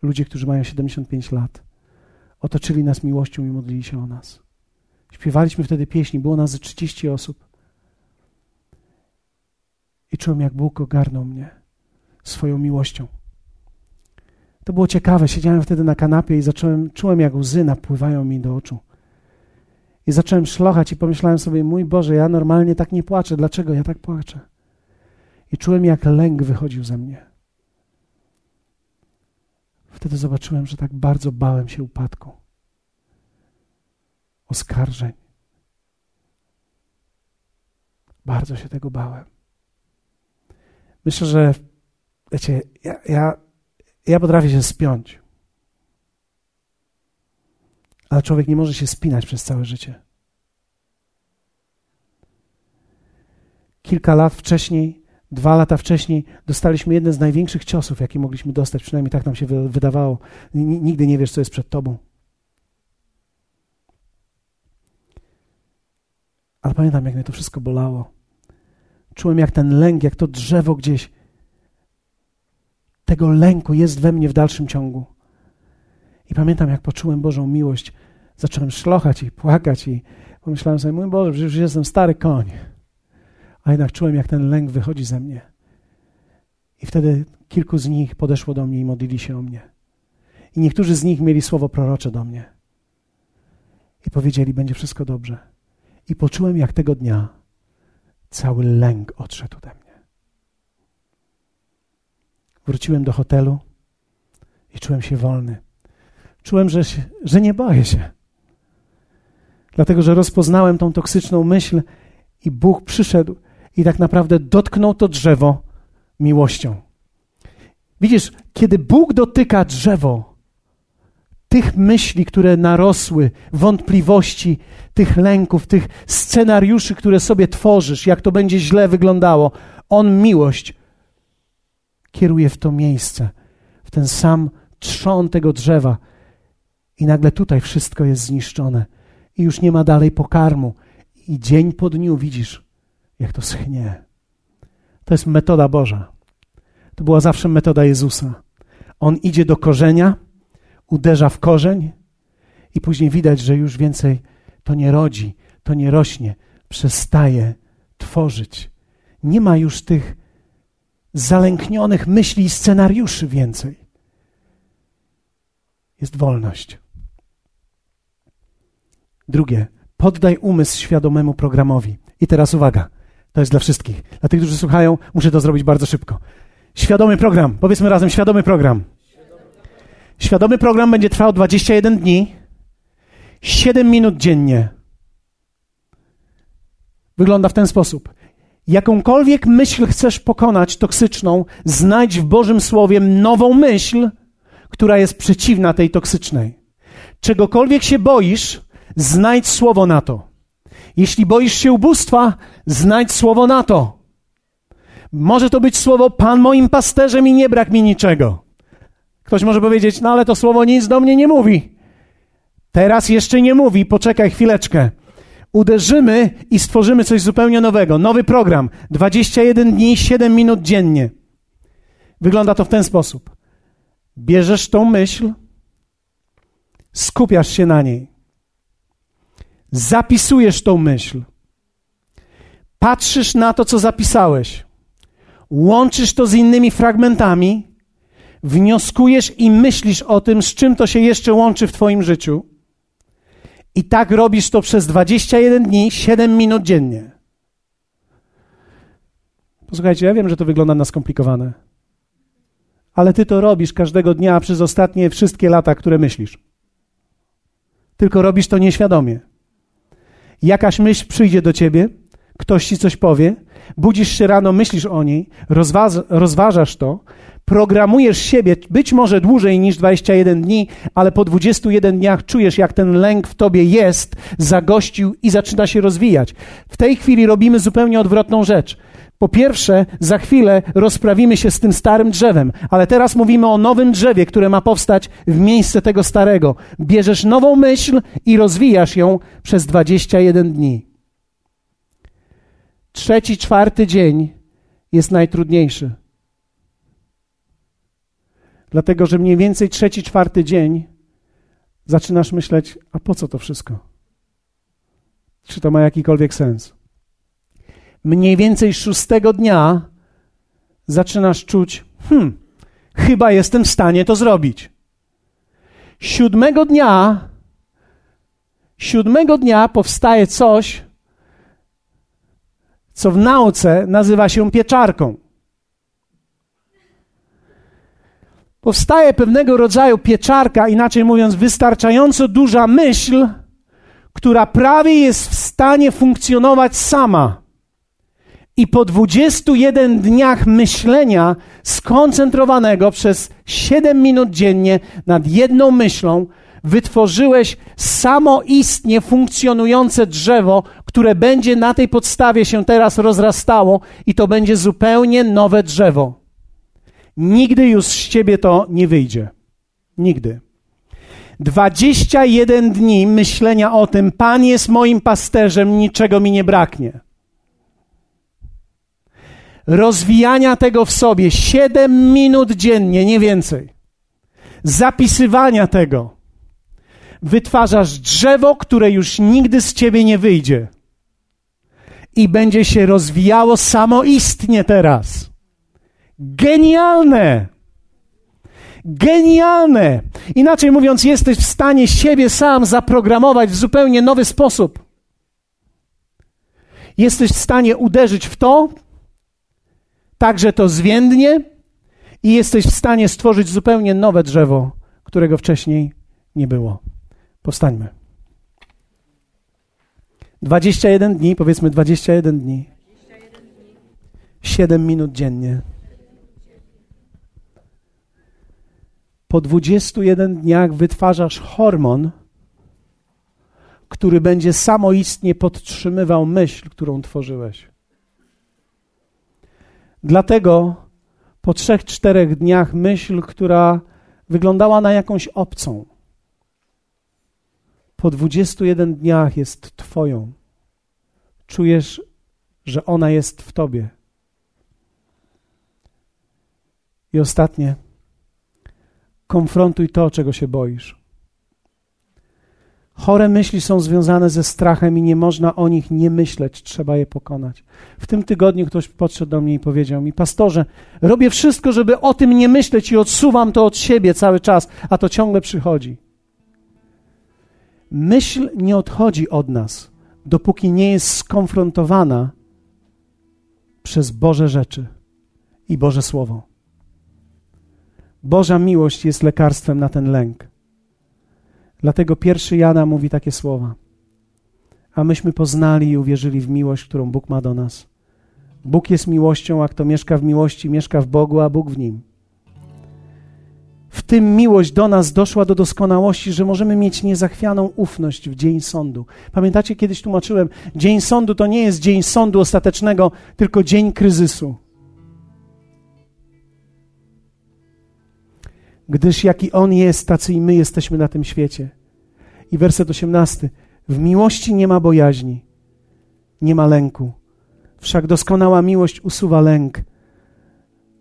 ludzie, którzy mają 75 lat, otoczyli nas miłością i modlili się o nas. Śpiewaliśmy wtedy pieśni, było nas ze 30 osób. I czułem, jak Bóg ogarnął mnie swoją miłością. To było ciekawe. Siedziałem wtedy na kanapie i zacząłem, czułem, jak łzy napływają mi do oczu. I zacząłem szlochać i pomyślałem sobie, mój Boże, ja normalnie tak nie płaczę. Dlaczego ja tak płaczę? I czułem, jak lęk wychodził ze mnie. Wtedy zobaczyłem, że tak bardzo bałem się upadku, oskarżeń. Bardzo się tego bałem. Myślę, że wiecie, ja, ja, ja potrafię się spiąć. Ale człowiek nie może się spinać przez całe życie. Kilka lat wcześniej Dwa lata wcześniej dostaliśmy jeden z największych ciosów, jaki mogliśmy dostać, przynajmniej tak nam się wydawało. Nigdy nie wiesz, co jest przed tobą. Ale pamiętam, jak mnie to wszystko bolało. Czułem, jak ten lęk, jak to drzewo gdzieś. Tego lęku jest we mnie w dalszym ciągu. I pamiętam, jak poczułem Bożą miłość. Zacząłem szlochać i płakać i pomyślałem sobie, mój Boże, przecież jestem stary koń a jednak czułem, jak ten lęk wychodzi ze mnie. I wtedy kilku z nich podeszło do mnie i modlili się o mnie. I niektórzy z nich mieli słowo prorocze do mnie. I powiedzieli, będzie wszystko dobrze. I poczułem, jak tego dnia cały lęk odszedł ode mnie. Wróciłem do hotelu i czułem się wolny. Czułem, że, się, że nie boję się. Dlatego, że rozpoznałem tą toksyczną myśl i Bóg przyszedł i tak naprawdę dotknął to drzewo miłością. Widzisz, kiedy Bóg dotyka drzewo, tych myśli, które narosły, wątpliwości, tych lęków, tych scenariuszy, które sobie tworzysz, jak to będzie źle wyglądało, On miłość kieruje w to miejsce, w ten sam trzon tego drzewa. I nagle tutaj wszystko jest zniszczone i już nie ma dalej pokarmu. I dzień po dniu widzisz, jak to schnie. To jest metoda Boża. To była zawsze metoda Jezusa. On idzie do korzenia, uderza w korzeń i później widać, że już więcej to nie rodzi, to nie rośnie, przestaje tworzyć. Nie ma już tych zalęknionych myśli i scenariuszy więcej. Jest wolność. Drugie, poddaj umysł świadomemu programowi. I teraz uwaga. To jest dla wszystkich. Dla tych, którzy słuchają, muszę to zrobić bardzo szybko. Świadomy program. Powiedzmy razem, świadomy program. Świadomy program będzie trwał 21 dni, 7 minut dziennie. Wygląda w ten sposób. Jakąkolwiek myśl chcesz pokonać toksyczną, znajdź w Bożym Słowie nową myśl, która jest przeciwna tej toksycznej. Czegokolwiek się boisz, znajdź słowo na to. Jeśli boisz się ubóstwa, znajdź słowo na to. Może to być słowo Pan moim pasterzem i nie brak mi niczego. Ktoś może powiedzieć, no ale to słowo nic do mnie nie mówi. Teraz jeszcze nie mówi, poczekaj chwileczkę. Uderzymy i stworzymy coś zupełnie nowego. Nowy program. 21 dni, 7 minut dziennie. Wygląda to w ten sposób. Bierzesz tą myśl, skupiasz się na niej. Zapisujesz tą myśl. Patrzysz na to, co zapisałeś. Łączysz to z innymi fragmentami. Wnioskujesz i myślisz o tym, z czym to się jeszcze łączy w Twoim życiu. I tak robisz to przez 21 dni, 7 minut dziennie. Posłuchajcie, ja wiem, że to wygląda na skomplikowane. Ale ty to robisz każdego dnia przez ostatnie wszystkie lata, które myślisz. Tylko robisz to nieświadomie. Jakaś myśl przyjdzie do ciebie, ktoś ci coś powie, budzisz się rano, myślisz o niej, rozważasz to, programujesz siebie być może dłużej niż 21 dni, ale po 21 dniach czujesz, jak ten lęk w tobie jest, zagościł i zaczyna się rozwijać. W tej chwili robimy zupełnie odwrotną rzecz. Po pierwsze, za chwilę rozprawimy się z tym starym drzewem, ale teraz mówimy o nowym drzewie, które ma powstać w miejsce tego starego. Bierzesz nową myśl i rozwijasz ją przez 21 dni. Trzeci, czwarty dzień jest najtrudniejszy. Dlatego, że mniej więcej trzeci, czwarty dzień zaczynasz myśleć, a po co to wszystko? Czy to ma jakikolwiek sens? Mniej więcej szóstego dnia zaczynasz czuć, hmm, chyba jestem w stanie to zrobić. Siódmego dnia, siódmego dnia powstaje coś, co w nauce nazywa się pieczarką. powstaje pewnego rodzaju pieczarka, inaczej mówiąc, wystarczająco duża myśl, która prawie jest w stanie funkcjonować sama. I po 21 dniach myślenia skoncentrowanego przez 7 minut dziennie nad jedną myślą, wytworzyłeś samoistnie funkcjonujące drzewo, które będzie na tej podstawie się teraz rozrastało i to będzie zupełnie nowe drzewo. Nigdy już z ciebie to nie wyjdzie. Nigdy. 21 dni myślenia o tym, Pan jest moim pasterzem, niczego mi nie braknie. Rozwijania tego w sobie 7 minut dziennie, nie więcej. Zapisywania tego. Wytwarzasz drzewo, które już nigdy z ciebie nie wyjdzie. I będzie się rozwijało samoistnie teraz. Genialne! Genialne! Inaczej mówiąc, jesteś w stanie siebie sam zaprogramować w zupełnie nowy sposób. Jesteś w stanie uderzyć w to, tak że to zwiędnie, i jesteś w stanie stworzyć zupełnie nowe drzewo, którego wcześniej nie było. Powstańmy. 21 dni, powiedzmy 21 dni. 7 minut dziennie. po 21 dniach wytwarzasz hormon, który będzie samoistnie podtrzymywał myśl, którą tworzyłeś. Dlatego po trzech, czterech dniach myśl, która wyglądała na jakąś obcą, po 21 dniach jest Twoją. Czujesz, że ona jest w Tobie. I ostatnie. Konfrontuj to, czego się boisz. Chore myśli są związane ze strachem i nie można o nich nie myśleć, trzeba je pokonać. W tym tygodniu ktoś podszedł do mnie i powiedział mi: Pastorze, robię wszystko, żeby o tym nie myśleć i odsuwam to od siebie cały czas, a to ciągle przychodzi. Myśl nie odchodzi od nas, dopóki nie jest skonfrontowana przez Boże rzeczy i Boże Słowo. Boża miłość jest lekarstwem na ten lęk. Dlatego pierwszy Jana mówi takie słowa. A myśmy poznali i uwierzyli w miłość, którą Bóg ma do nas. Bóg jest miłością, a kto mieszka w miłości, mieszka w Bogu, a Bóg w nim. W tym miłość do nas doszła do doskonałości, że możemy mieć niezachwianą ufność w dzień sądu. Pamiętacie, kiedyś tłumaczyłem, dzień sądu to nie jest dzień sądu ostatecznego, tylko dzień kryzysu. Gdyż jaki On jest, tacy i my jesteśmy na tym świecie. I werset osiemnasty. W miłości nie ma bojaźni, nie ma lęku. Wszak doskonała miłość usuwa lęk,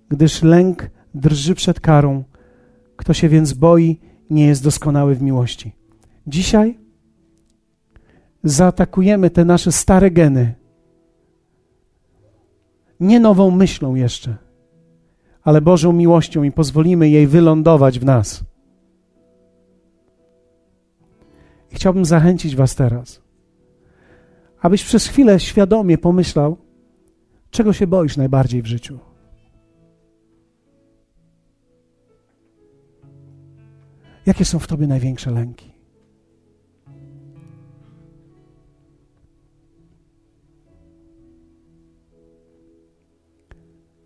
gdyż lęk drży przed karą. Kto się więc boi, nie jest doskonały w miłości. Dzisiaj zaatakujemy te nasze stare geny. Nie nową myślą jeszcze, ale Bożą miłością i pozwolimy jej wylądować w nas. I chciałbym zachęcić Was teraz, abyś przez chwilę świadomie pomyślał, czego się boisz najbardziej w życiu. Jakie są w Tobie największe lęki?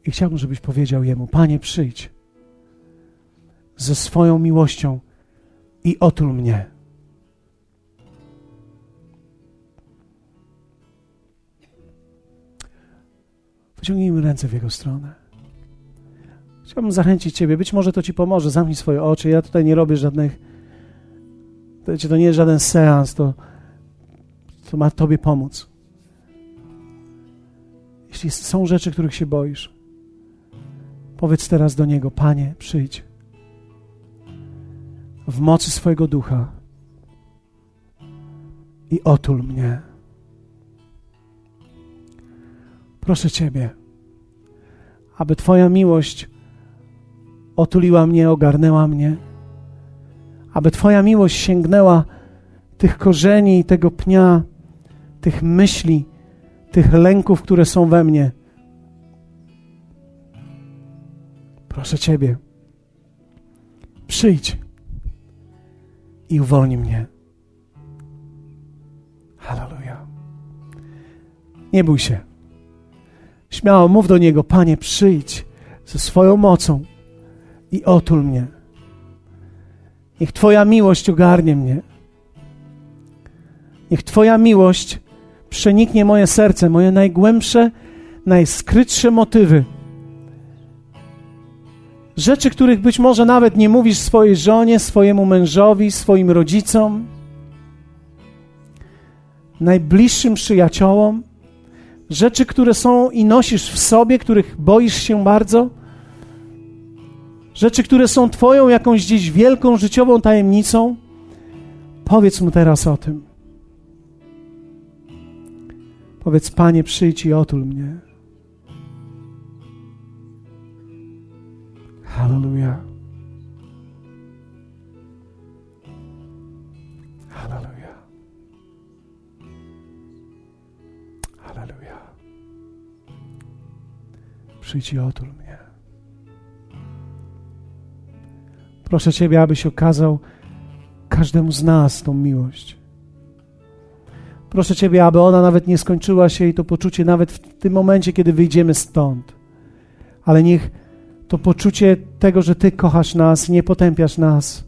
I chciałbym, żebyś powiedział Jemu: Panie, przyjdź ze swoją miłością i otul mnie. Wyciągnijmy ręce w Jego stronę. Chciałbym zachęcić Ciebie, być może to Ci pomoże, zamknij swoje oczy. Ja tutaj nie robię żadnych, to, nie jest żaden seans, to, to ma Tobie pomóc. Jeśli są rzeczy, których się boisz, powiedz teraz do Niego, Panie, przyjdź w mocy swojego ducha i otul mnie. Proszę Ciebie, aby Twoja miłość otuliła mnie, ogarnęła mnie, aby Twoja miłość sięgnęła tych korzeni, tego pnia, tych myśli, tych lęków, które są we mnie. Proszę Ciebie, przyjdź i uwolnij mnie. Hallelujah. Nie bój się. Śmiało mów do Niego, Panie, przyjdź ze swoją mocą i otul mnie. Niech Twoja miłość ogarnie mnie. Niech Twoja miłość przeniknie moje serce, moje najgłębsze, najskrytsze motywy. Rzeczy, których być może nawet nie mówisz swojej żonie, swojemu mężowi, swoim rodzicom, najbliższym przyjaciołom rzeczy, które są i nosisz w sobie, których boisz się bardzo, rzeczy, które są Twoją jakąś gdzieś wielką życiową tajemnicą, powiedz mu teraz o tym. Powiedz, Panie, przyjdź i otul mnie. Hallelujah. Przyjdź i otul mnie. Proszę Ciebie, abyś okazał każdemu z nas tą miłość. Proszę Ciebie, aby ona nawet nie skończyła się i to poczucie nawet w tym momencie, kiedy wyjdziemy stąd. Ale niech to poczucie tego, że Ty kochasz nas, nie potępiasz nas,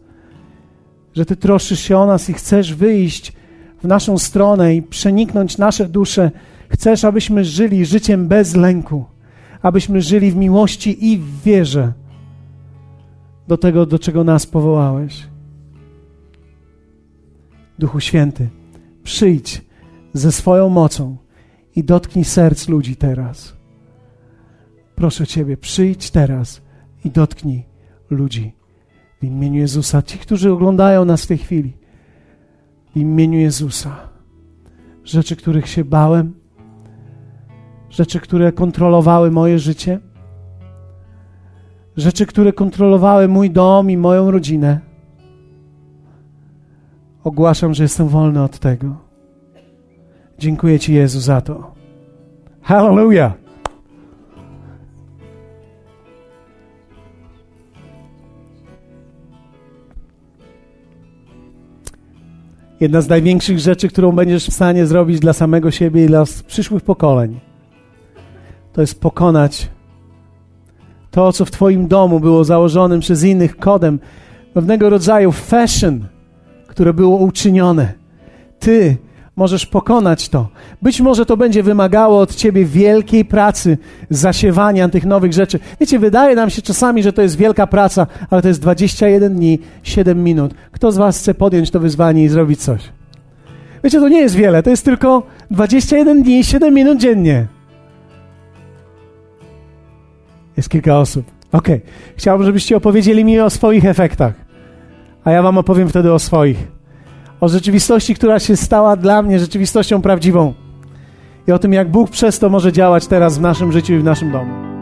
że Ty troszysz się o nas i chcesz wyjść w naszą stronę i przeniknąć nasze dusze. Chcesz, abyśmy żyli życiem bez lęku abyśmy żyli w miłości i w wierze do tego, do czego nas powołałeś. Duchu Święty, przyjdź ze swoją mocą i dotknij serc ludzi teraz. Proszę Ciebie, przyjdź teraz i dotknij ludzi w imieniu Jezusa. Ci, którzy oglądają nas w tej chwili, w imieniu Jezusa. Rzeczy, których się bałem, rzeczy, które kontrolowały moje życie, rzeczy, które kontrolowały mój dom i moją rodzinę. Ogłaszam, że jestem wolny od tego. Dziękuję Ci, Jezu, za to. Hallelujah! Jedna z największych rzeczy, którą będziesz w stanie zrobić dla samego siebie i dla przyszłych pokoleń to jest pokonać to, co w Twoim domu było założonym przez innych kodem, pewnego rodzaju fashion, które było uczynione. Ty możesz pokonać to. Być może to będzie wymagało od ciebie wielkiej pracy, zasiewania tych nowych rzeczy. Wiecie, wydaje nam się czasami, że to jest wielka praca, ale to jest 21 dni, 7 minut. Kto z Was chce podjąć to wyzwanie i zrobić coś? Wiecie, to nie jest wiele, to jest tylko 21 dni, 7 minut dziennie. Jest kilka osób. Ok, chciałbym, żebyście opowiedzieli mi o swoich efektach, a ja Wam opowiem wtedy o swoich o rzeczywistości, która się stała dla mnie rzeczywistością prawdziwą i o tym, jak Bóg przez to może działać teraz w naszym życiu i w naszym domu.